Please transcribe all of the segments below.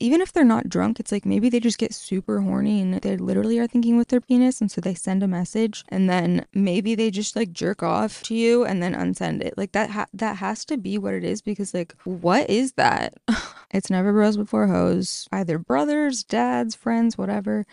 even if they're not drunk, it's like maybe they just get super horny and they literally are thinking with their penis. And so they send a message and then maybe they just like jerk off to you and then unsend it. Like that, ha- that has to be what it is because like, what is that? it's never bros before hoes, either brothers, dads, friends, whatever.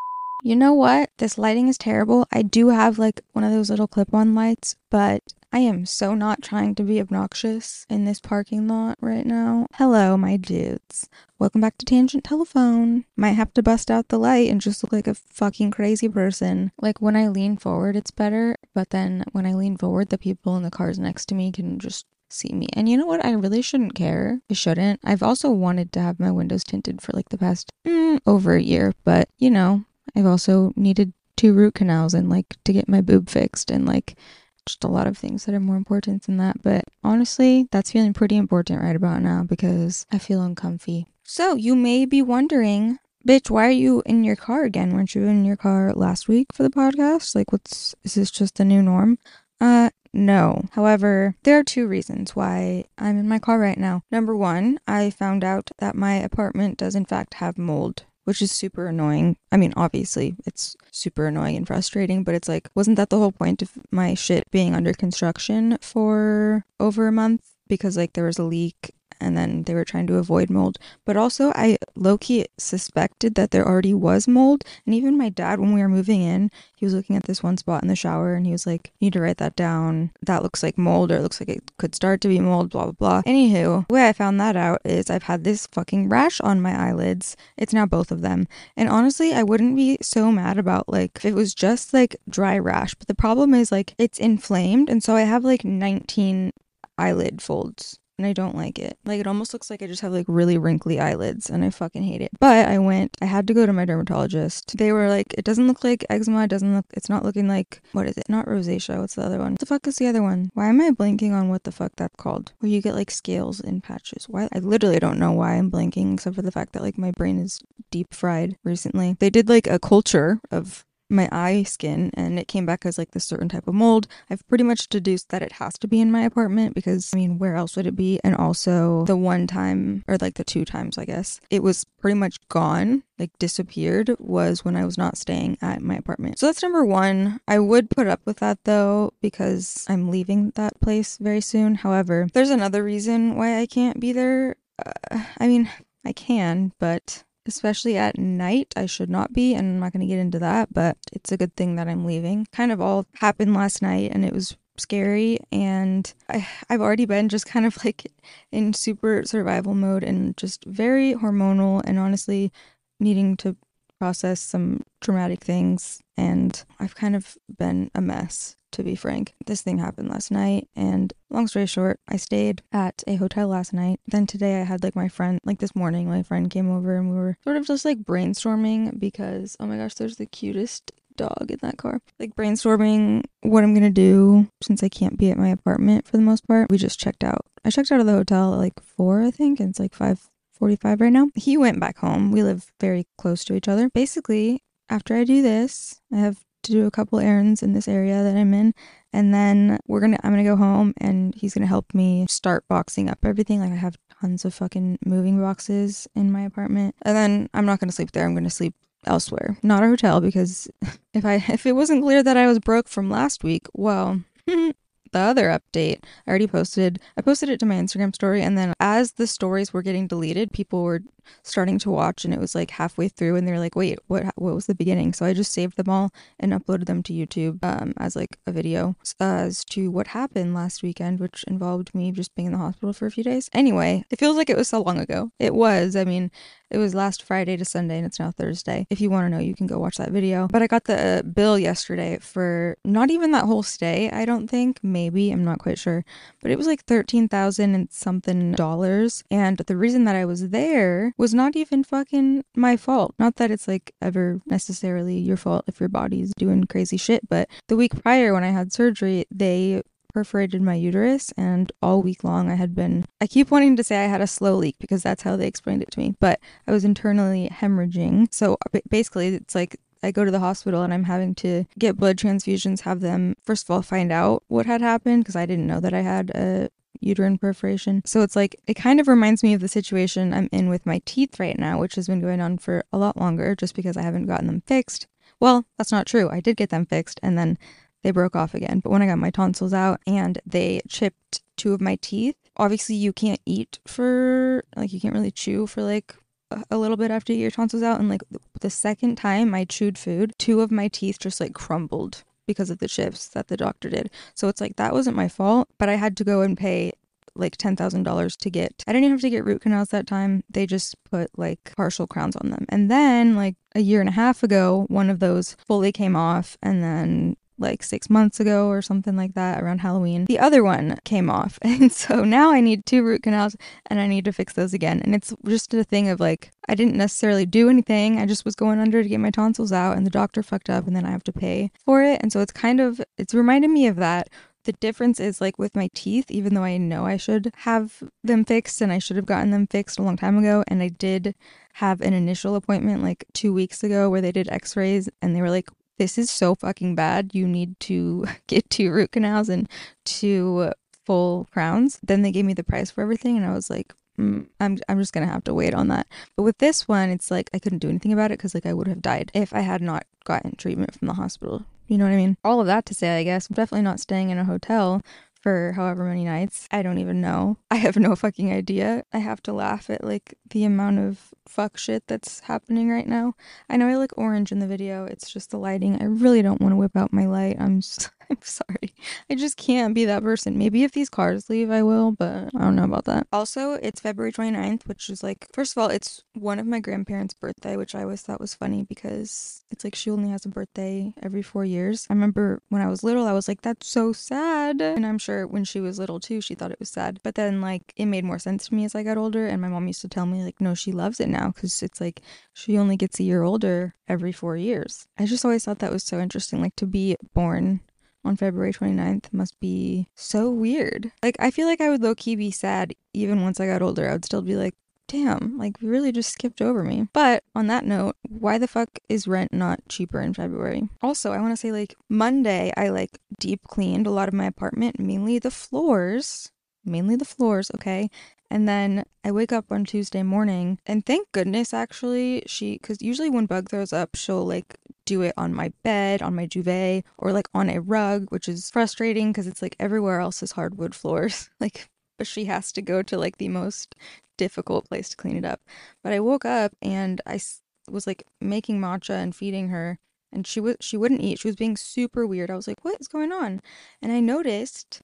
You know what? This lighting is terrible. I do have like one of those little clip on lights, but I am so not trying to be obnoxious in this parking lot right now. Hello, my dudes. Welcome back to Tangent Telephone. Might have to bust out the light and just look like a fucking crazy person. Like when I lean forward, it's better, but then when I lean forward, the people in the cars next to me can just see me. And you know what? I really shouldn't care. I shouldn't. I've also wanted to have my windows tinted for like the past mm, over a year, but you know, I've also needed two root canals and like to get my boob fixed and like just a lot of things that are more important than that. But honestly, that's feeling pretty important right about now because I feel uncomfy. So you may be wondering, bitch, why are you in your car again? Weren't you in your car last week for the podcast? Like, what's is this just the new norm? Uh, no. However, there are two reasons why I'm in my car right now. Number one, I found out that my apartment does in fact have mold which is super annoying. I mean, obviously, it's super annoying and frustrating, but it's like, wasn't that the whole point of my shit being under construction for over a month? Because, like, there was a leak and then they were trying to avoid mold. But also, I low key suspected that there already was mold. And even my dad, when we were moving in, he was looking at this one spot in the shower and he was like, You need to write that down. That looks like mold or it looks like it could start to be mold, blah, blah, blah. Anywho, the way I found that out is I've had this fucking rash on my eyelids. It's now both of them. And honestly, I wouldn't be so mad about like if it was just like dry rash. But the problem is like it's inflamed. And so I have like 19 eyelid folds and I don't like it. Like it almost looks like I just have like really wrinkly eyelids and I fucking hate it. But I went, I had to go to my dermatologist. They were like, it doesn't look like eczema, it doesn't look it's not looking like what is it? Not rosacea, what's the other one? What the fuck is the other one? Why am I blanking on what the fuck that's called? Where you get like scales in patches. Why I literally don't know why I'm blanking except for the fact that like my brain is deep fried recently. They did like a culture of my eye skin and it came back as like this certain type of mold. I've pretty much deduced that it has to be in my apartment because I mean, where else would it be? And also the one time or like the two times, I guess, it was pretty much gone, like disappeared was when I was not staying at my apartment. So that's number 1. I would put up with that though because I'm leaving that place very soon. However, there's another reason why I can't be there. Uh, I mean, I can, but especially at night. I should not be, and I'm not going to get into that, but it's a good thing that I'm leaving. Kind of all happened last night, and it was scary and I, i've already been just kind of like in super survival mode and just very hormonal and honestly needing to process some traumatic things and i've kind of been a mess to be frank. This thing happened last night, and long story short, I stayed at a hotel last night. Then today, I had like my friend, like this morning, my friend came over and we were sort of just like brainstorming because, oh my gosh, there's the cutest dog in that car. Like brainstorming what I'm gonna do since I can't be at my apartment for the most part. We just checked out. I checked out of the hotel at like four, I think, and it's like five 45 right now. He went back home. We live very close to each other. Basically, after I do this, I have to do a couple errands in this area that I'm in. And then we're gonna I'm gonna go home and he's gonna help me start boxing up everything. Like I have tons of fucking moving boxes in my apartment. And then I'm not gonna sleep there. I'm gonna sleep elsewhere. Not a hotel because if I if it wasn't clear that I was broke from last week, well the other update I already posted. I posted it to my Instagram story, and then as the stories were getting deleted, people were starting to watch, and it was like halfway through, and they're like, "Wait, what? What was the beginning?" So I just saved them all and uploaded them to YouTube um, as like a video as to what happened last weekend, which involved me just being in the hospital for a few days. Anyway, it feels like it was so long ago. It was. I mean, it was last Friday to Sunday, and it's now Thursday. If you want to know, you can go watch that video. But I got the bill yesterday for not even that whole stay. I don't think. Maybe I'm not quite sure, but it was like thirteen thousand and something dollars. And the reason that I was there was not even fucking my fault. Not that it's like ever necessarily your fault if your body's doing crazy shit, but the week prior when I had surgery, they perforated my uterus and all week long I had been I keep wanting to say I had a slow leak because that's how they explained it to me, but I was internally hemorrhaging. So uh, basically it's like I go to the hospital and I'm having to get blood transfusions, have them first of all find out what had happened because I didn't know that I had a uterine perforation. So it's like, it kind of reminds me of the situation I'm in with my teeth right now, which has been going on for a lot longer just because I haven't gotten them fixed. Well, that's not true. I did get them fixed and then they broke off again. But when I got my tonsils out and they chipped two of my teeth, obviously you can't eat for, like, you can't really chew for like a little bit after you get your tonsils out. And like the second time I chewed food, two of my teeth just like crumbled because of the chips that the doctor did. So it's like that wasn't my fault, but I had to go and pay like $10,000 to get. I didn't even have to get root canals that time. They just put like partial crowns on them. And then like a year and a half ago, one of those fully came off and then like six months ago or something like that around Halloween. The other one came off. And so now I need two root canals and I need to fix those again. And it's just a thing of like, I didn't necessarily do anything. I just was going under to get my tonsils out and the doctor fucked up and then I have to pay for it. And so it's kind of, it's reminded me of that. The difference is like with my teeth, even though I know I should have them fixed and I should have gotten them fixed a long time ago. And I did have an initial appointment like two weeks ago where they did x rays and they were like, this is so fucking bad. You need to get two root canals and two full crowns. Then they gave me the price for everything, and I was like, mm, I'm I'm just gonna have to wait on that. But with this one, it's like I couldn't do anything about it because like I would have died if I had not gotten treatment from the hospital. You know what I mean? All of that to say, I guess I'm definitely not staying in a hotel for however many nights. I don't even know. I have no fucking idea. I have to laugh at like the amount of fuck shit that's happening right now. I know I look orange in the video. It's just the lighting. I really don't want to whip out my light. I'm just, I'm sorry. I just can't be that person. Maybe if these cars leave, I will, but I don't know about that. Also, it's February 29th, which is like, first of all, it's one of my grandparents' birthday, which I always thought was funny because it's like she only has a birthday every four years. I remember when I was little, I was like, that's so sad. And I'm sure when she was little too, she thought it was sad. But then, like, it made more sense to me as I got older. And my mom used to tell me, like, no, she loves it now because it's like she only gets a year older every four years. I just always thought that was so interesting. Like, to be born on February 29th must be so weird. Like, I feel like I would low key be sad even once I got older. I would still be like, damn, like, really just skipped over me. But on that note, why the fuck is rent not cheaper in February? Also, I want to say, like, Monday, I like deep cleaned a lot of my apartment, mainly the floors. Mainly the floors, okay? And then I wake up on Tuesday morning, and thank goodness, actually, she, because usually when Bug throws up, she'll like do it on my bed, on my duvet, or like on a rug, which is frustrating because it's like everywhere else is hardwood floors. like, but she has to go to like the most difficult place to clean it up. But I woke up and I was like making matcha and feeding her, and she was she wouldn't eat. She was being super weird. I was like, "What is going on?" And I noticed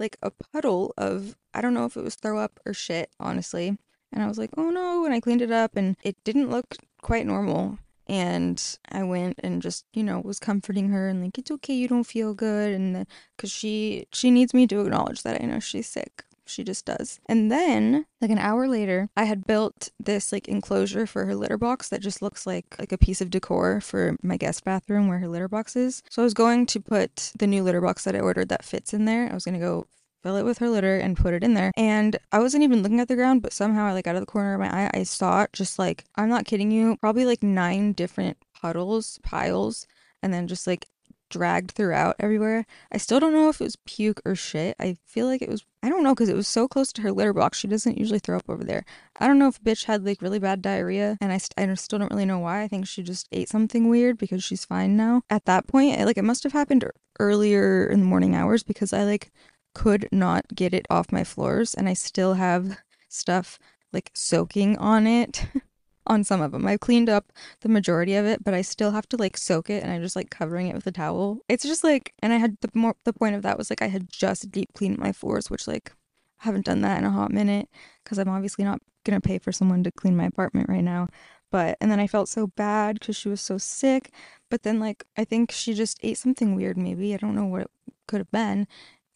like a puddle of I don't know if it was throw up or shit, honestly. And I was like, "Oh no!" And I cleaned it up, and it didn't look quite normal. And I went and just, you know, was comforting her and like, it's okay, you don't feel good, and because she she needs me to acknowledge that I know she's sick she just does. And then, like an hour later, I had built this like enclosure for her litter box that just looks like like a piece of decor for my guest bathroom where her litter box is. So I was going to put the new litter box that I ordered that fits in there. I was going to go fill it with her litter and put it in there. And I wasn't even looking at the ground, but somehow I like out of the corner of my eye, I saw just like I'm not kidding you, probably like nine different puddles, piles, and then just like dragged throughout everywhere. I still don't know if it was puke or shit. I feel like it was, I don't know, because it was so close to her litter box. She doesn't usually throw up over there. I don't know if bitch had like really bad diarrhea, and I, st- I still don't really know why. I think she just ate something weird because she's fine now. At that point, I, like it must have happened earlier in the morning hours because I like could not get it off my floors, and I still have stuff like soaking on it. on some of them. I've cleaned up the majority of it, but I still have to like soak it and I'm just like covering it with a towel. It's just like and I had the more the point of that was like I had just deep cleaned my floors, which like I haven't done that in a hot minute because I'm obviously not going to pay for someone to clean my apartment right now. But and then I felt so bad cuz she was so sick, but then like I think she just ate something weird maybe. I don't know what it could have been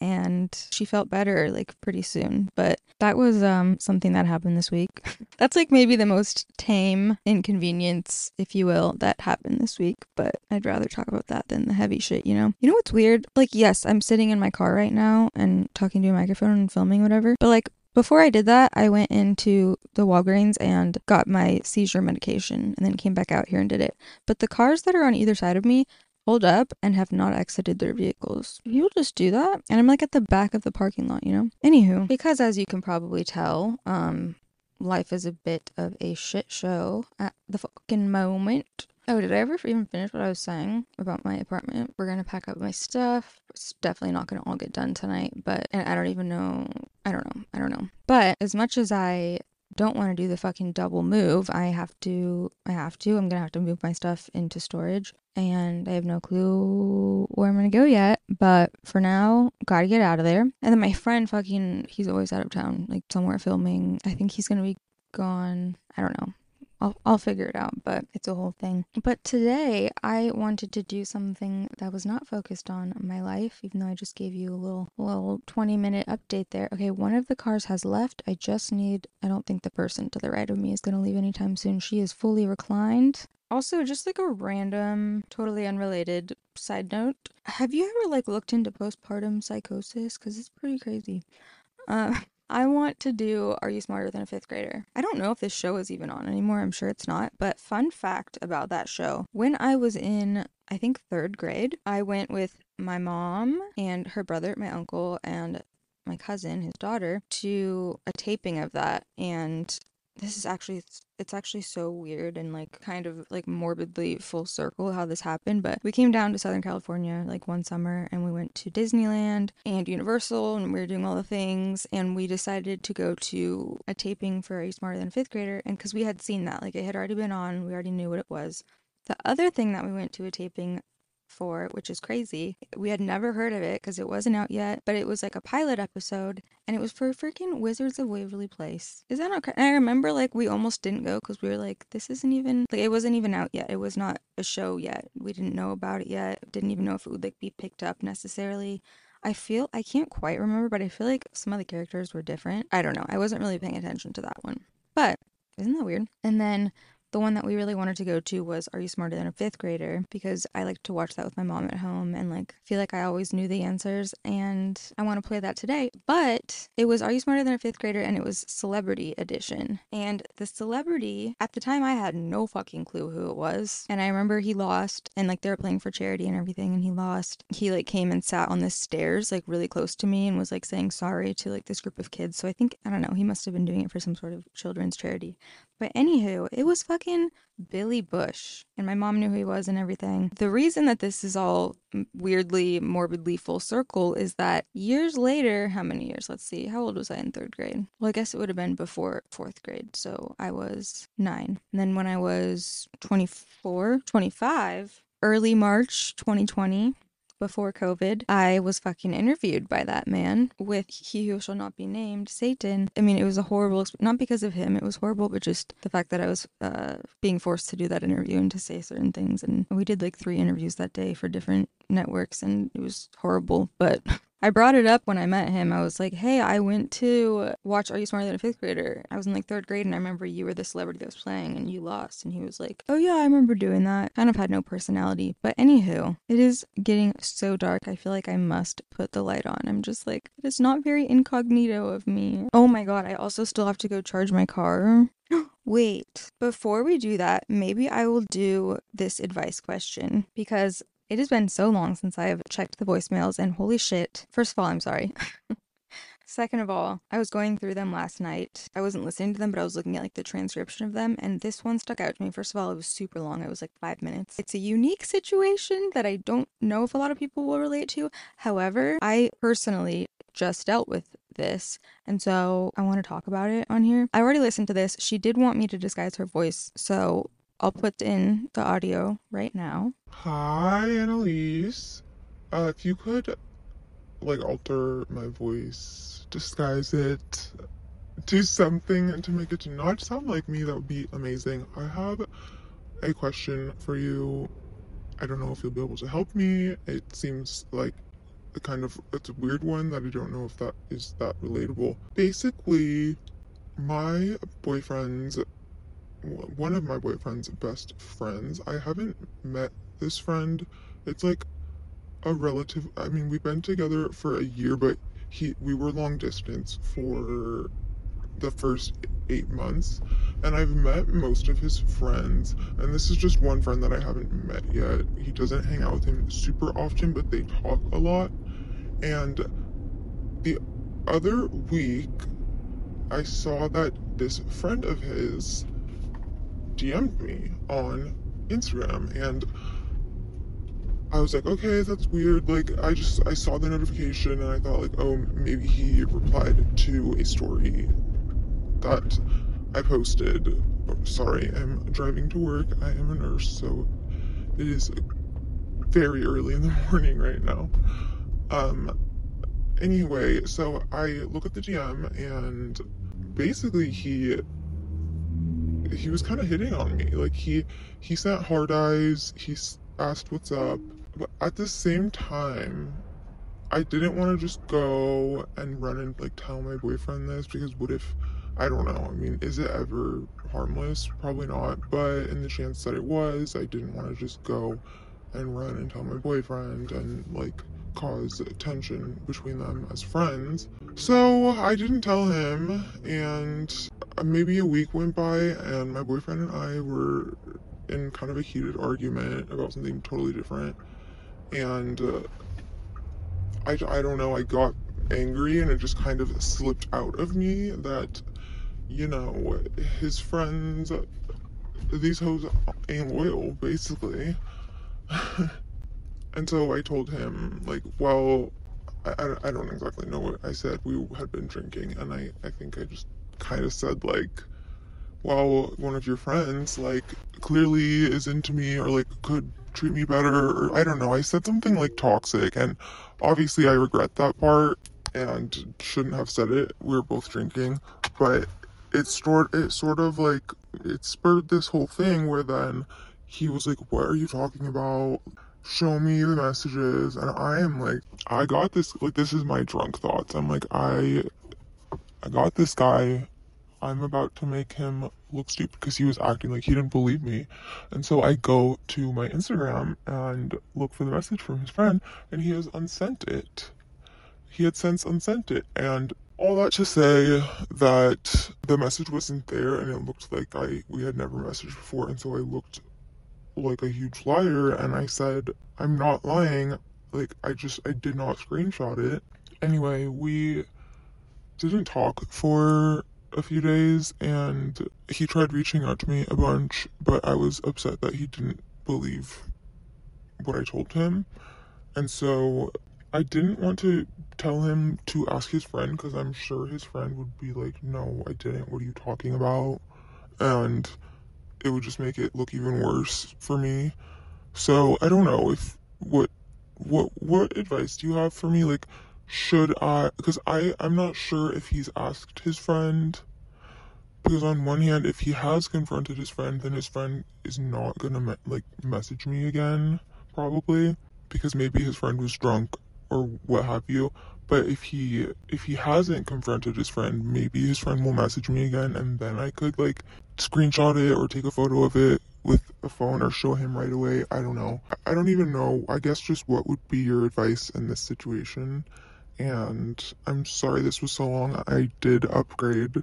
and she felt better like pretty soon. But that was um something that happened this week. That's like maybe the most tame inconvenience, if you will, that happened this week, but I'd rather talk about that than the heavy shit, you know? You know what's weird? Like yes, I'm sitting in my car right now and talking to a microphone and filming whatever. But like before I did that, I went into the Walgreens and got my seizure medication and then came back out here and did it. But the cars that are on either side of me pulled up and have not exited their vehicles. You'll just do that. And I'm like at the back of the parking lot, you know? Anywho, because as you can probably tell, um, life is a bit of a shit show at the fucking moment. Oh, did I ever even finish what I was saying about my apartment? We're gonna pack up my stuff. It's definitely not gonna all get done tonight, but and I don't even know. I don't know. I don't know. But as much as I don't want to do the fucking double move, I have to. I have to. I'm gonna have to move my stuff into storage, and I have no clue where I'm gonna go yet. But for now, gotta get out of there. And then my friend, fucking, he's always out of town, like somewhere filming. I think he's gonna be gone. I don't know. I'll, I'll figure it out, but it's a whole thing. But today I wanted to do something that was not focused on my life, even though I just gave you a little little 20 minute update there. Okay, one of the cars has left. I just need I don't think the person to the right of me is going to leave anytime soon. She is fully reclined. Also, just like a random, totally unrelated side note. Have you ever like looked into postpartum psychosis cuz it's pretty crazy. Uh I want to do Are You Smarter Than a Fifth Grader? I don't know if this show is even on anymore. I'm sure it's not. But fun fact about that show when I was in, I think, third grade, I went with my mom and her brother, my uncle, and my cousin, his daughter, to a taping of that. And this is actually it's actually so weird and like kind of like morbidly full circle how this happened but we came down to southern california like one summer and we went to disneyland and universal and we were doing all the things and we decided to go to a taping for a smarter than fifth grader and because we had seen that like it had already been on we already knew what it was. The other thing that we went to a taping for, which is crazy. We had never heard of it because it wasn't out yet, but it was like a pilot episode and it was for freaking Wizards of Waverly Place. Is that okay? And I remember like we almost didn't go because we were like, this isn't even, like, it wasn't even out yet. It was not a show yet. We didn't know about it yet. Didn't even know if it would like be picked up necessarily. I feel, I can't quite remember, but I feel like some of the characters were different. I don't know. I wasn't really paying attention to that one. But isn't that weird? And then the one that we really wanted to go to was Are You Smarter Than a Fifth Grader? Because I like to watch that with my mom at home and like feel like I always knew the answers and I want to play that today. But it was Are You Smarter Than a Fifth Grader? and it was Celebrity Edition. And the celebrity, at the time I had no fucking clue who it was. And I remember he lost and like they were playing for charity and everything and he lost. He like came and sat on the stairs like really close to me and was like saying sorry to like this group of kids. So I think I don't know, he must have been doing it for some sort of children's charity. But anywho, it was fucking Billy Bush. And my mom knew who he was and everything. The reason that this is all weirdly, morbidly full circle is that years later, how many years? Let's see, how old was I in third grade? Well, I guess it would have been before fourth grade. So I was nine. And then when I was 24, 25, early March 2020, before COVID, I was fucking interviewed by that man with He Who Shall Not Be Named, Satan. I mean, it was a horrible, not because of him, it was horrible, but just the fact that I was uh, being forced to do that interview and to say certain things. And we did like three interviews that day for different networks, and it was horrible, but. I brought it up when I met him. I was like, hey, I went to watch Are You Smarter Than a Fifth Grader? I was in like third grade and I remember you were the celebrity that was playing and you lost. And he was like, oh yeah, I remember doing that. Kind of had no personality. But anywho, it is getting so dark. I feel like I must put the light on. I'm just like, it's not very incognito of me. Oh my god, I also still have to go charge my car. Wait, before we do that, maybe I will do this advice question because it has been so long since I have checked the voicemails, and holy shit. First of all, I'm sorry. Second of all, I was going through them last night. I wasn't listening to them, but I was looking at like the transcription of them, and this one stuck out to me. First of all, it was super long. It was like five minutes. It's a unique situation that I don't know if a lot of people will relate to. However, I personally just dealt with this, and so I want to talk about it on here. I already listened to this. She did want me to disguise her voice, so I'll put in the audio right now. Hi, Annalise. Uh, if you could, like, alter my voice, disguise it, do something to make it to not sound like me, that would be amazing. I have a question for you. I don't know if you'll be able to help me. It seems like a kind of it's a weird one that I don't know if that is that relatable. Basically, my boyfriend's one of my boyfriend's best friends. I haven't met this friend. It's like a relative. I mean, we've been together for a year, but he we were long distance for the first eight months, and I've met most of his friends. And this is just one friend that I haven't met yet. He doesn't hang out with him super often, but they talk a lot. And the other week, I saw that this friend of his DM'd me on Instagram, and I was like, okay, that's weird. Like, I just I saw the notification and I thought like, oh, maybe he replied to a story that I posted. Oh, sorry, I'm driving to work. I am a nurse, so it is very early in the morning right now. Um. Anyway, so I look at the DM and basically he he was kind of hitting on me. Like he he sent hard eyes. He asked what's up but at the same time, I didn't want to just go and run and like tell my boyfriend this because what if I don't know. I mean, is it ever harmless? Probably not. But in the chance that it was, I didn't want to just go and run and tell my boyfriend and like cause tension between them as friends. So I didn't tell him, and maybe a week went by, and my boyfriend and I were in kind of a heated argument about something totally different and uh, I, I don't know, I got angry and it just kind of slipped out of me that, you know, his friends, these hoes ain't loyal, basically. and so I told him, like, well, I, I don't exactly know what I said. We had been drinking, and I, I think I just kind of said, like, well, one of your friends, like, clearly is into me or, like, could treat me better or I don't know. I said something like toxic and obviously I regret that part and shouldn't have said it. We were both drinking, but it sort it sort of like it spurred this whole thing where then he was like, "What are you talking about? Show me the messages." And I am like, "I got this. Like this is my drunk thoughts. I'm like, I I got this guy I'm about to make him look stupid because he was acting like he didn't believe me. And so I go to my Instagram and look for the message from his friend, and he has unsent it. He had since unsent it. And all that to say that the message wasn't there and it looked like I we had never messaged before and so I looked like a huge liar and I said I'm not lying like I just I did not screenshot it anyway we didn't talk for a few days and he tried reaching out to me a bunch, but I was upset that he didn't believe what I told him. And so I didn't want to tell him to ask his friend because I'm sure his friend would be like, No, I didn't. What are you talking about? And it would just make it look even worse for me. So I don't know if what what what advice do you have for me? Like should I because I I'm not sure if he's asked his friend because on one hand if he has confronted his friend then his friend is not gonna me- like message me again probably because maybe his friend was drunk or what have you but if he if he hasn't confronted his friend maybe his friend will message me again and then i could like screenshot it or take a photo of it with a phone or show him right away i don't know i don't even know i guess just what would be your advice in this situation and I'm sorry this was so long. I did upgrade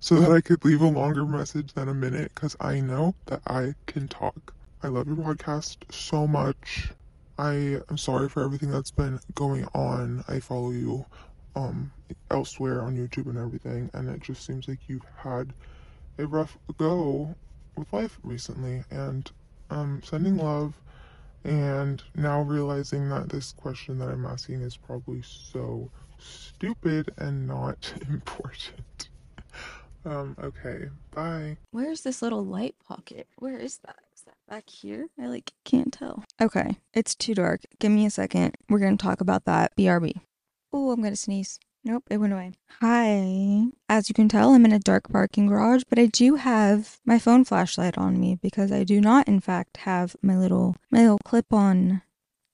so that I could leave a longer message than a minute because I know that I can talk. I love your podcast so much. I am sorry for everything that's been going on. I follow you um elsewhere on YouTube and everything and it just seems like you've had a rough go with life recently and um sending love and now realizing that this question that I'm asking is probably so stupid and not important. um, okay, bye. Where's this little light pocket? Where is that? Is that back here? I like can't tell. Okay, it's too dark. Give me a second. We're gonna talk about that. BRB. Oh, I'm gonna sneeze. Nope, it went away. Hi. As you can tell, I'm in a dark parking garage, but I do have my phone flashlight on me because I do not, in fact, have my little my little clip-on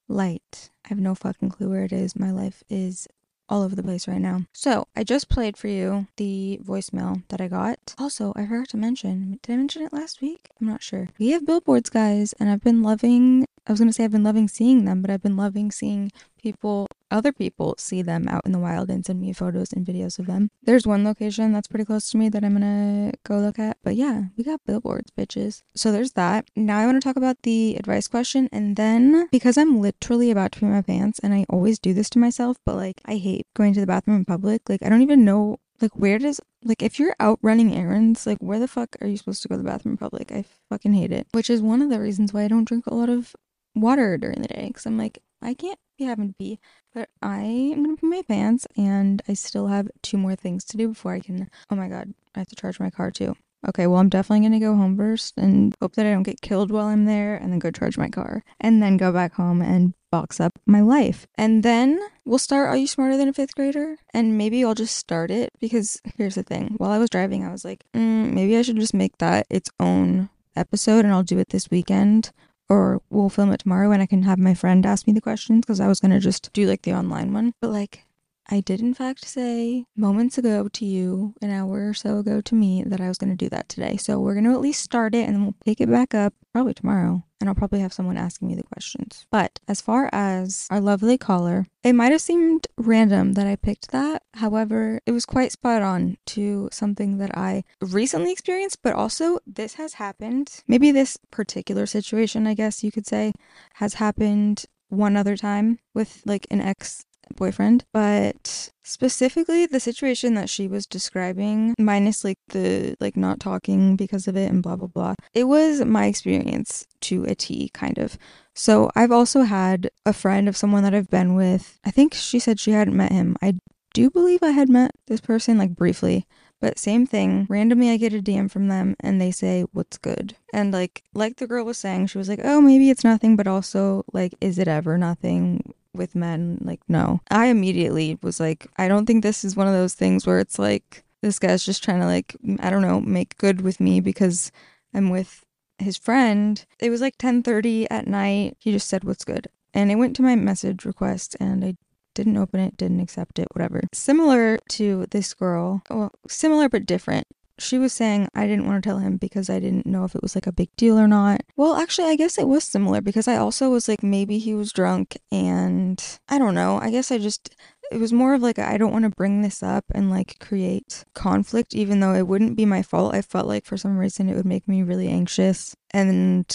light. I have no fucking clue where it is. My life is all over the place right now. So, I just played for you the voicemail that I got. Also, I forgot to mention, did I mention it last week? I'm not sure. We have billboards, guys, and I've been loving, I was going to say I've been loving seeing them, but I've been loving seeing people other people see them out in the wild and send me photos and videos of them. There's one location that's pretty close to me that I'm gonna go look at. But yeah, we got billboards, bitches. So there's that. Now I want to talk about the advice question. And then because I'm literally about to pee my pants, and I always do this to myself, but like I hate going to the bathroom in public. Like I don't even know like where does like if you're out running errands like where the fuck are you supposed to go to the bathroom in public i fucking hate it which is one of the reasons why i don't drink a lot of water during the day because i'm like i can't be having to pee but i am gonna put my pants and i still have two more things to do before i can oh my god i have to charge my car too okay well i'm definitely gonna go home first and hope that i don't get killed while i'm there and then go charge my car and then go back home and box up my life. And then we'll start Are You Smarter Than a Fifth Grader? And maybe I'll just start it because here's the thing. While I was driving, I was like, mm, maybe I should just make that its own episode and I'll do it this weekend. Or we'll film it tomorrow and I can have my friend ask me the questions because I was going to just do like the online one. But like, I did, in fact, say moments ago to you, an hour or so ago to me, that I was going to do that today. So we're going to at least start it and then we'll pick it back up probably tomorrow. And I'll probably have someone asking me the questions. But as far as our lovely caller, it might have seemed random that I picked that. However, it was quite spot on to something that I recently experienced, but also this has happened. Maybe this particular situation, I guess you could say, has happened one other time with like an ex boyfriend, but specifically the situation that she was describing, minus like the like not talking because of it and blah blah blah. It was my experience to a T kind of. So I've also had a friend of someone that I've been with. I think she said she hadn't met him. I do believe I had met this person like briefly. But same thing, randomly I get a DM from them and they say, What's good? And like like the girl was saying, she was like, Oh, maybe it's nothing, but also like, is it ever nothing? With men. Like, no. I immediately was like, I don't think this is one of those things where it's like, this guy's just trying to, like, I don't know, make good with me because I'm with his friend. It was like 10:30 at night. He just said, "What's good?" And it went to my message request and I didn't open it, didn't accept it, whatever. Similar to this girl, well, similar but different she was saying I didn't want to tell him because I didn't know if it was like a big deal or not. Well, actually, I guess it was similar because I also was like, maybe he was drunk and I don't know. I guess I just, it was more of like, I don't want to bring this up and like create conflict, even though it wouldn't be my fault. I felt like for some reason it would make me really anxious. And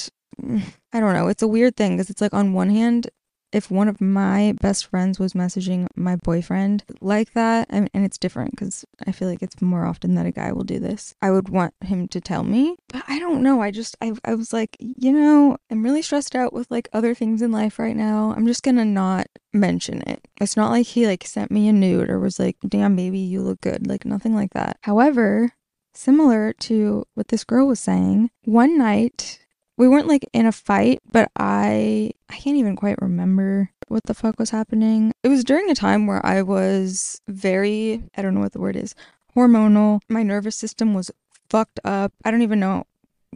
mm, I don't know. It's a weird thing because it's like, on one hand, if one of my best friends was messaging my boyfriend like that, and, it's different because I feel like it's more often that a guy will do this, I would want him to tell me. But I don't know. I just, I, I was like, you know, I'm really stressed out with like other things in life right now. I'm just gonna not mention it. It's not like he like sent me a nude or was like, damn, baby, you look good. Like nothing like that. However, similar to what this girl was saying, one night we weren't like in a fight, but I I can't even quite remember what the fuck was happening. It was during a time where I was very I don't know what the word is, hormonal. My nervous system was fucked up. I don't even know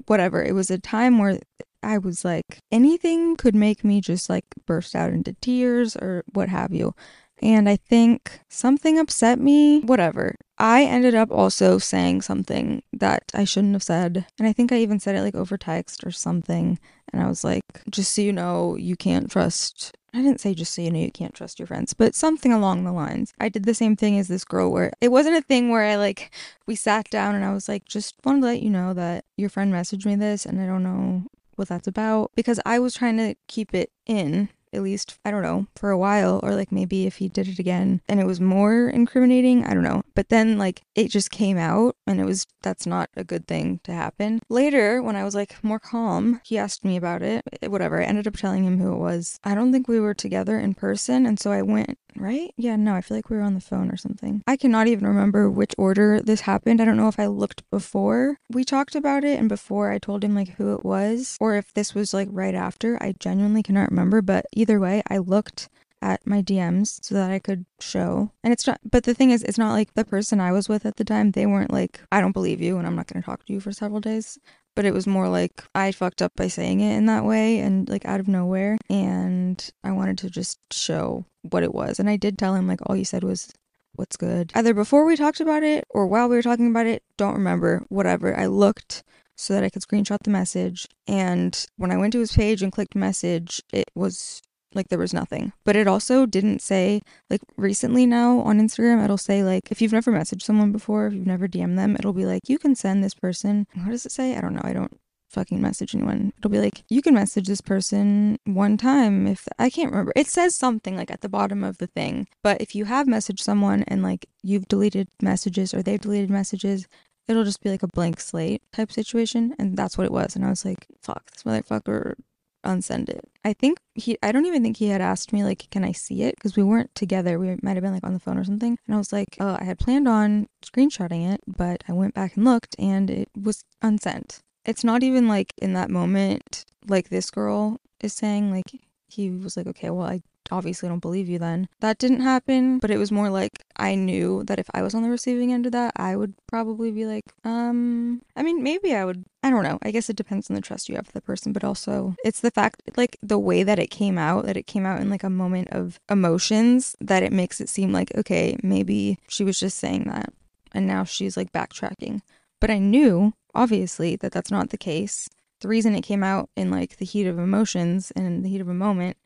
whatever. It was a time where I was like anything could make me just like burst out into tears or what have you. And I think something upset me, whatever. I ended up also saying something that I shouldn't have said. And I think I even said it like over text or something. And I was like, just so you know, you can't trust. I didn't say just so you know you can't trust your friends, but something along the lines. I did the same thing as this girl where it wasn't a thing where I like, we sat down and I was like, just wanted to let you know that your friend messaged me this and I don't know what that's about because I was trying to keep it in at least, I don't know, for a while, or like maybe if he did it again and it was more incriminating, I don't know. But then like it just came out and it was, that's not a good thing to happen. Later, when I was like more calm, he asked me about it. Whatever. I ended up telling him who it was. I don't think we were together in person. And so I went right? Yeah, no, I feel like we were on the phone or something. I cannot even remember which order this happened. I don't know if I looked before we talked about it and before I told him like who it was or if this was like right after. I genuinely cannot remember, but either way, I looked at my DMs so that I could show. And it's not, but the thing is, it's not like the person I was with at the time, they weren't like, I don't believe you and I'm not going to talk to you for several days but it was more like I fucked up by saying it in that way and like out of nowhere. And I wanted to just show what it was. And I did tell him, like, all you said was, What's good? Either before we talked about it or while we were talking about it, don't remember, whatever. I looked so that I could screenshot the message. And when I went to his page and clicked message, it was like there was nothing. But it also didn't say like recently now on Instagram it'll say like if you've never messaged someone before, if you've never DM'd them, it'll be like you can send this person. What does it say? I don't know. I don't fucking message anyone. It'll be like you can message this person one time if I can't remember. It says something like at the bottom of the thing. But if you have messaged someone and like you've deleted messages or they've deleted messages, it'll just be like a blank slate type situation and that's what it was and I was like, fuck, this motherfucker unsend it. I think he I don't even think he had asked me like can I see it because we weren't together. We might have been like on the phone or something. And I was like, "Oh, I had planned on screenshotting it, but I went back and looked and it was unsent." It's not even like in that moment like this girl is saying like he was like, "Okay, well, I obviously don't believe you then. That didn't happen, but it was more like I knew that if I was on the receiving end of that, I would probably be like, um, I mean, maybe I would, I don't know. I guess it depends on the trust you have for the person, but also it's the fact, like the way that it came out, that it came out in like a moment of emotions, that it makes it seem like, okay, maybe she was just saying that and now she's like backtracking. But I knew, obviously, that that's not the case. The reason it came out in like the heat of emotions and in the heat of a moment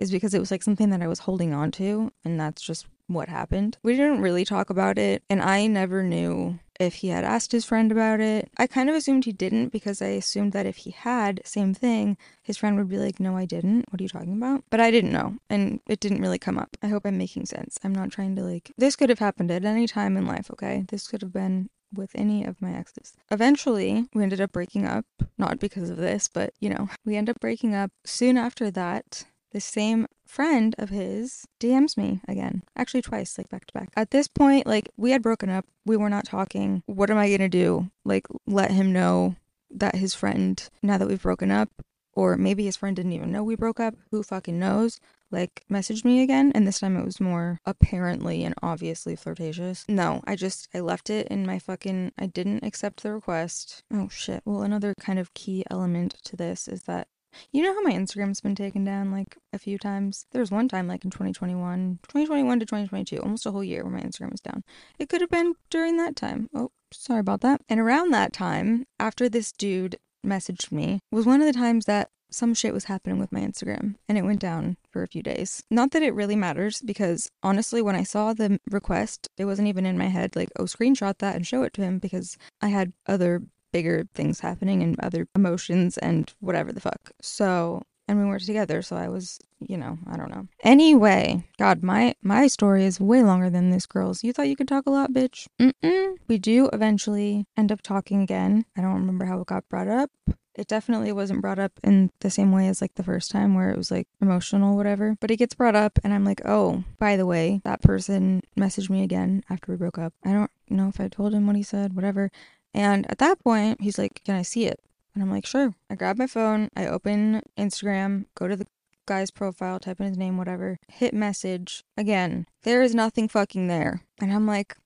is because it was like something that I was holding on to, and that's just what happened. We didn't really talk about it, and I never knew if he had asked his friend about it. I kind of assumed he didn't because I assumed that if he had, same thing, his friend would be like, No, I didn't. What are you talking about? But I didn't know, and it didn't really come up. I hope I'm making sense. I'm not trying to like, this could have happened at any time in life, okay? This could have been with any of my exes. Eventually, we ended up breaking up, not because of this, but you know, we end up breaking up. Soon after that, the same friend of his DMs me again. Actually, twice, like back to back. At this point, like, we had broken up. We were not talking. What am I going to do? Like, let him know that his friend, now that we've broken up, or maybe his friend didn't even know we broke up. Who fucking knows? Like, messaged me again. And this time it was more apparently and obviously flirtatious. No, I just, I left it in my fucking, I didn't accept the request. Oh shit. Well, another kind of key element to this is that you know how my Instagram's been taken down like a few times? There was one time like in 2021, 2021 to 2022, almost a whole year where my Instagram was down. It could have been during that time. Oh, sorry about that. And around that time, after this dude messaged me, was one of the times that some shit was happening with my Instagram and it went down for a few days. Not that it really matters because honestly, when I saw the request, it wasn't even in my head like, oh, screenshot that and show it to him because I had other bigger things happening and other emotions and whatever the fuck. So, and we weren't together, so I was, you know, I don't know. Anyway, God, my my story is way longer than this girl's. You thought you could talk a lot, bitch? Mm-mm. We do eventually end up talking again. I don't remember how it got brought up. It definitely wasn't brought up in the same way as like the first time where it was like emotional, whatever. But it gets brought up, and I'm like, oh, by the way, that person messaged me again after we broke up. I don't know if I told him what he said, whatever. And at that point, he's like, Can I see it? And I'm like, Sure. I grab my phone, I open Instagram, go to the guy's profile, type in his name, whatever, hit message. Again, there is nothing fucking there. And I'm like,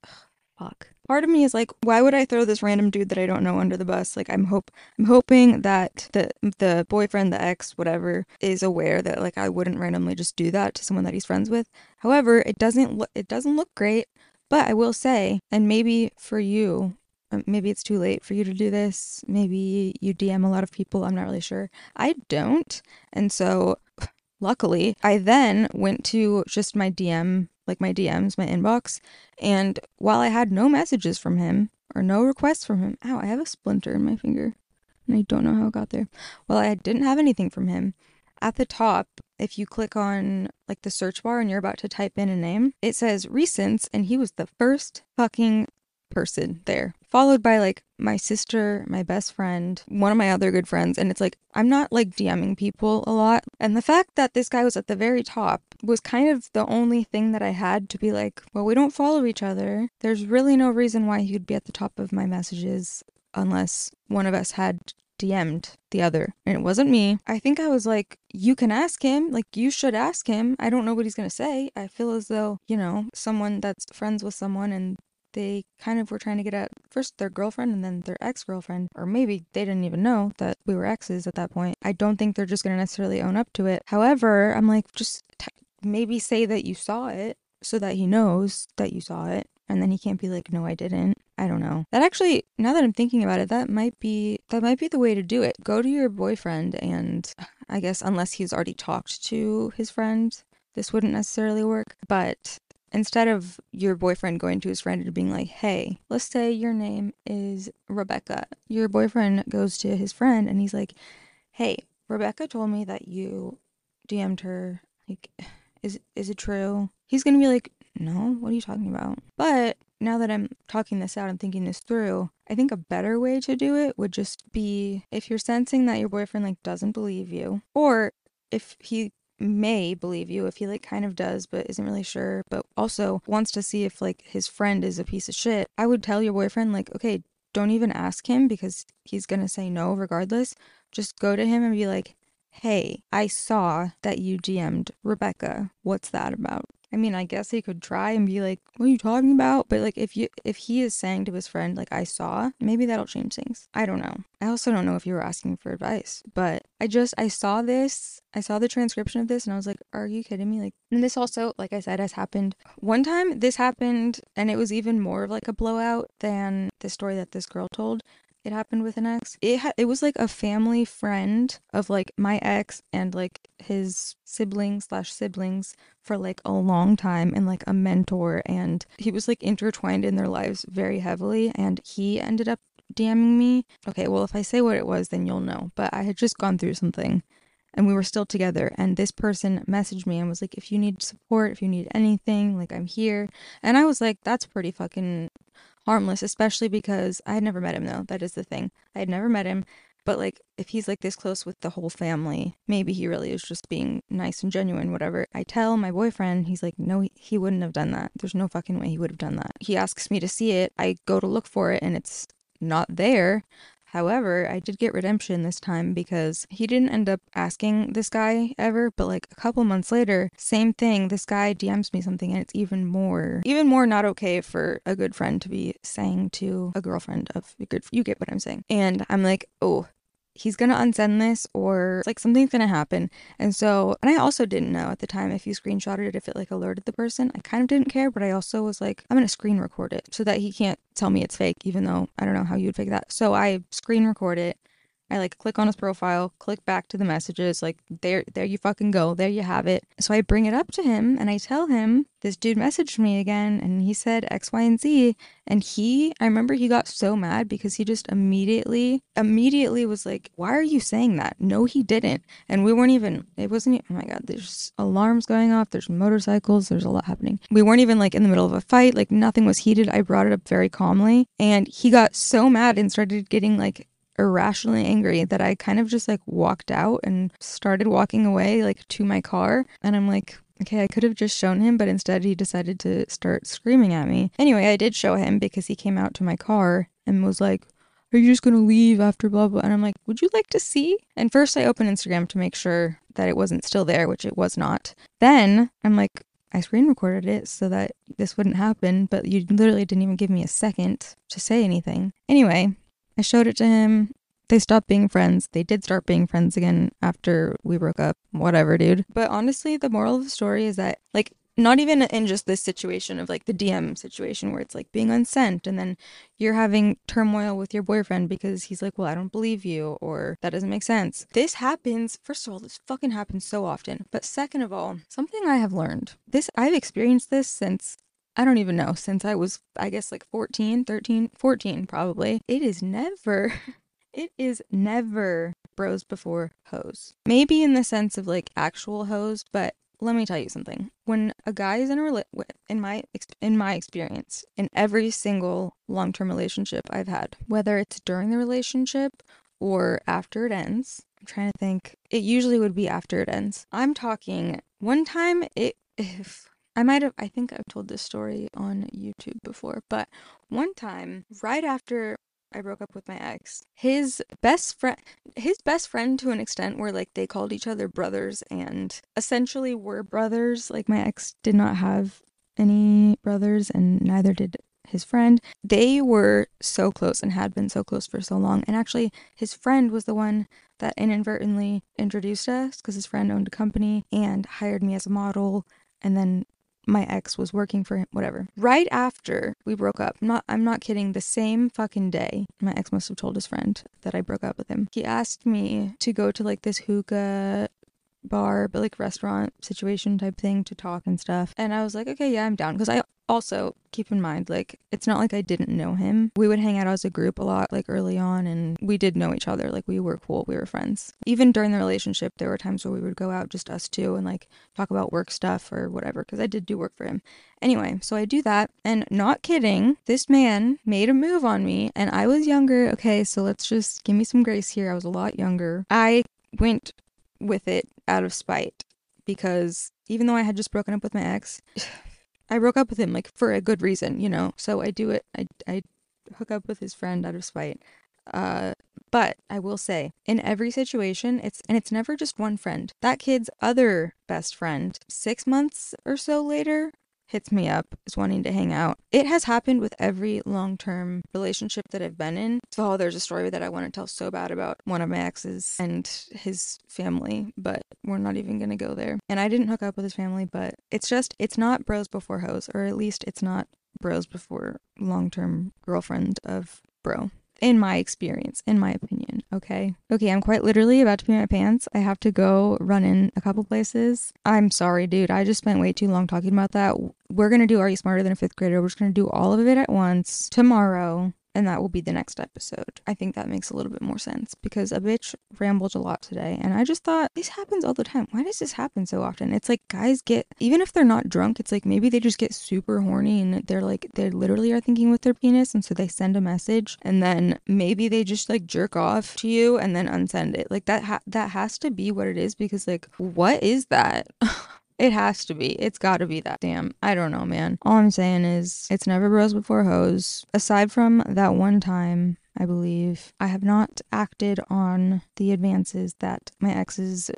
fuck. Part of me is like, why would I throw this random dude that I don't know under the bus? Like, I'm hope I'm hoping that the the boyfriend, the ex, whatever, is aware that like I wouldn't randomly just do that to someone that he's friends with. However, it doesn't look it doesn't look great. But I will say, and maybe for you, Um, maybe it's too late for you to do this. Maybe you DM a lot of people. I'm not really sure. I don't. And so, luckily, I then went to just my DM, like my DMs, my inbox. And while I had no messages from him or no requests from him, ow, I have a splinter in my finger. And I don't know how it got there. Well, I didn't have anything from him. At the top, if you click on like the search bar and you're about to type in a name, it says recents, and he was the first fucking person there, followed by like my sister, my best friend, one of my other good friends. And it's like, I'm not like DMing people a lot. And the fact that this guy was at the very top was kind of the only thing that I had to be like, well, we don't follow each other. There's really no reason why he would be at the top of my messages unless one of us had DM'd the other, and it wasn't me. I think I was like, you can ask him, like, you should ask him. I don't know what he's gonna say. I feel as though, you know, someone that's friends with someone and they kind of were trying to get at first their girlfriend and then their ex girlfriend, or maybe they didn't even know that we were exes at that point. I don't think they're just going to necessarily own up to it. However, I'm like, just t- maybe say that you saw it so that he knows that you saw it. And then he can't be like, no, I didn't. I don't know. That actually, now that I'm thinking about it, that might be that might be the way to do it. Go to your boyfriend and I guess unless he's already talked to his friend, this wouldn't necessarily work. But instead of your boyfriend going to his friend and being like, hey, let's say your name is Rebecca, your boyfriend goes to his friend and he's like, hey, Rebecca told me that you DM'd her. Like, is is it true? He's gonna be like, no, what are you talking about? But now that I'm talking this out and thinking this through, I think a better way to do it would just be if you're sensing that your boyfriend like doesn't believe you, or if he may believe you if he like kind of does but isn't really sure but also wants to see if like his friend is a piece of shit i would tell your boyfriend like okay don't even ask him because he's going to say no regardless. Just go to him and be like hey i saw that you dm'd rebecca. What's that about I mean, I guess he could try and be like, "What are you talking about?" But like, if you if he is saying to his friend, like, "I saw," maybe that'll change things. I don't know. I also don't know if you were asking for advice, but I just I saw this. I saw the transcription of this, and I was like, "Are you kidding me?" Like, and this also, like I said, has happened one time. This happened, and it was even more of like a blowout than the story that this girl told it happened with an ex. It ha- it was like a family friend of like my ex and like his siblings slash siblings for like a long time and like a mentor and he was like intertwined in their lives very heavily and he ended up DMing me. Okay, well if I say what it was then you'll know. But I had just gone through something and we were still together and this person messaged me and was like if you need support if you need anything like i'm here and i was like that's pretty fucking harmless, especially because I had never met him though. That is the thing. I had never met him. But like if he's like this close with the whole family, maybe he really is just being nice and genuine, whatever. I tell my boyfriend, he's like, no, he, wouldn't have done that. There's no fucking way he would have done that. He asks me to see it. I go to look for it and it's not there. However, I did get redemption this time because he didn't end up asking this guy ever, but like a couple months later, same thing. This guy DMs me something and it's even more, even more not okay for a good friend to be saying to a girlfriend of a good, you get what I'm saying. And I'm like, oh, he's gonna unsend this or like something's gonna happen. And so, and I also didn't know at the time if you screenshotted it, if it like alerted the person. I kind of didn't care, but I also was like, I'm gonna screen record it so that he can't tell me it's fake, even though I don't know how you'd fake that. So I screen record it I like click on his profile, click back to the messages, like there there you fucking go. There you have it. So I bring it up to him and I tell him this dude messaged me again and he said X, Y, and Z. And he I remember he got so mad because he just immediately immediately was like, Why are you saying that? No, he didn't. And we weren't even it wasn't oh my god, there's alarms going off, there's motorcycles, there's a lot happening. We weren't even like in the middle of a fight, like nothing was heated. I brought it up very calmly. And he got so mad and started getting like irrationally angry that I kind of just like walked out and started walking away like to my car. And I'm like, okay, I could have just shown him, but instead he decided to start screaming at me. Anyway, I did show him because he came out to my car and was like, are you just gonna leave after blah blah? And I'm like, would you like to see? And first I opened Instagram to make sure that it wasn't still there, which it was not. Then I'm like, I screen recorded it so that this wouldn't happen, but you literally didn't even give me a second to say anything. Anyway, I showed it to him. They stopped being friends. They did start being friends again after we broke up. Whatever, dude. But honestly, the moral of the story is that, like, not even in just this situation of like the DM situation where it's like being unsent and then you're having turmoil with your boyfriend because he's like, well, I don't believe you or that doesn't make sense. This happens, first of all, this fucking happens so often. But second of all, something I have learned this, I've experienced this since I don't even know, since I was, I guess, like 14, 13, 14 probably. It is never, it is never bros before hoes. Maybe in the sense of like actual hoes, but let me tell you something. When a guy is in a rela- in my in my experience, in every single long-term relationship I've had, whether it's during the relationship or after it ends, I'm trying to think. It usually would be after it ends. I'm talking one time it if I might have, I think I've told this story on YouTube before, but one time, right after I broke up with my ex, his best friend, his best friend to an extent where like they called each other brothers and essentially were brothers. Like my ex did not have any brothers and neither did his friend. They were so close and had been so close for so long. And actually, his friend was the one that inadvertently introduced us because his friend owned a company and hired me as a model and then my ex was working for him, whatever. Right after we broke up, not I'm not kidding, the same fucking day, my ex must have told his friend that I broke up with him. He asked me to go to like this hookah bar, but like restaurant situation type thing to talk and stuff. And I was like, okay, yeah, I'm down. Because I also keep in mind, like, it's not like I didn't know him. We would hang out as a group a lot, like early on, and we did know each other. Like, we were cool, we were friends. Even during the relationship, there were times where we would go out, just us two, and like talk about work stuff or whatever, because I did do work for him. Anyway, so I do that, and not kidding, this man made a move on me, and I was younger. Okay, so let's just give me some grace here. I was a lot younger. I went with it out of spite because even though I had just broken up with my ex, I broke up with him like for a good reason, you know. So I do it. I I hook up with his friend out of spite. Uh, but I will say, in every situation, it's and it's never just one friend. That kid's other best friend, six months or so later, hits me up, is wanting to hang out. It has happened with every long term relationship that I've been in. Oh, there's a story that I want to tell so bad about one of my exes and his family, but we're not even going to go there. And I didn't hook up with his family, but it's just, it's not bros before hoes, or at least it's not bros before long term girlfriend of bro in my experience, in my opinion. Okay. Okay, I'm quite literally about to pee my pants. I have to go run in a couple places. I'm sorry, dude. I just spent way too long talking about that. We're going to do Are You Smarter Than a Fifth Grader? We're just going to do all of it at once tomorrow and that will be the next episode. I think that makes a little bit more sense because a bitch rambled a lot today, and I just thought this happens all the time. Why does this happen so often? It's like guys get even if they're not drunk, it's like maybe they just get super horny and they're like they literally are thinking with their penis, and so they send a message, and then maybe they just like jerk off to you and then unsend it. Like that ha- that has to be what it is because like what is that? It has to be. It's got to be that. Damn. I don't know, man. All I'm saying is it's never bros before hoes. Aside from that one time, I believe, I have not acted on the advances that my exes,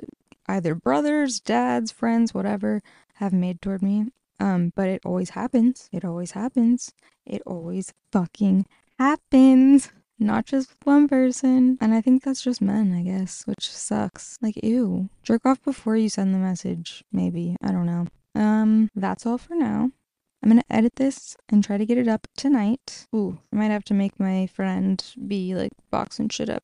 either brothers, dads, friends, whatever, have made toward me. Um, but it always happens. It always happens. It always fucking happens not just one person. And I think that's just men, I guess, which sucks. Like, ew. Jerk off before you send the message, maybe. I don't know. Um, that's all for now. I'm gonna edit this and try to get it up tonight. Ooh, I might have to make my friend be like boxing shit up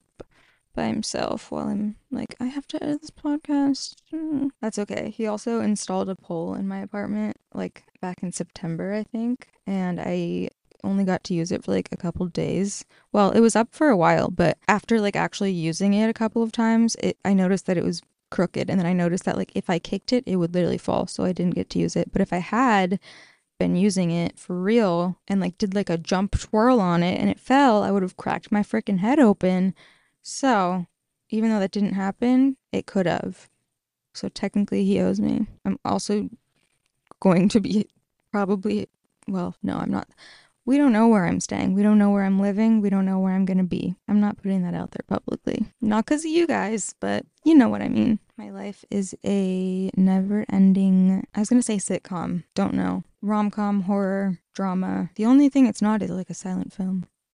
by himself while I'm like, I have to edit this podcast. Mm. That's okay. He also installed a pole in my apartment like back in September, I think, and I only got to use it for like a couple days. Well, it was up for a while, but after like actually using it a couple of times, it I noticed that it was crooked and then I noticed that like if I kicked it, it would literally fall, so I didn't get to use it. But if I had been using it for real and like did like a jump twirl on it and it fell, I would have cracked my freaking head open. So, even though that didn't happen, it could have. So technically he owes me. I'm also going to be probably well, no, I'm not we don't know where I'm staying. We don't know where I'm living. We don't know where I'm going to be. I'm not putting that out there publicly. Not because of you guys, but you know what I mean. My life is a never ending, I was going to say sitcom. Don't know. Rom com, horror, drama. The only thing it's not is like a silent film.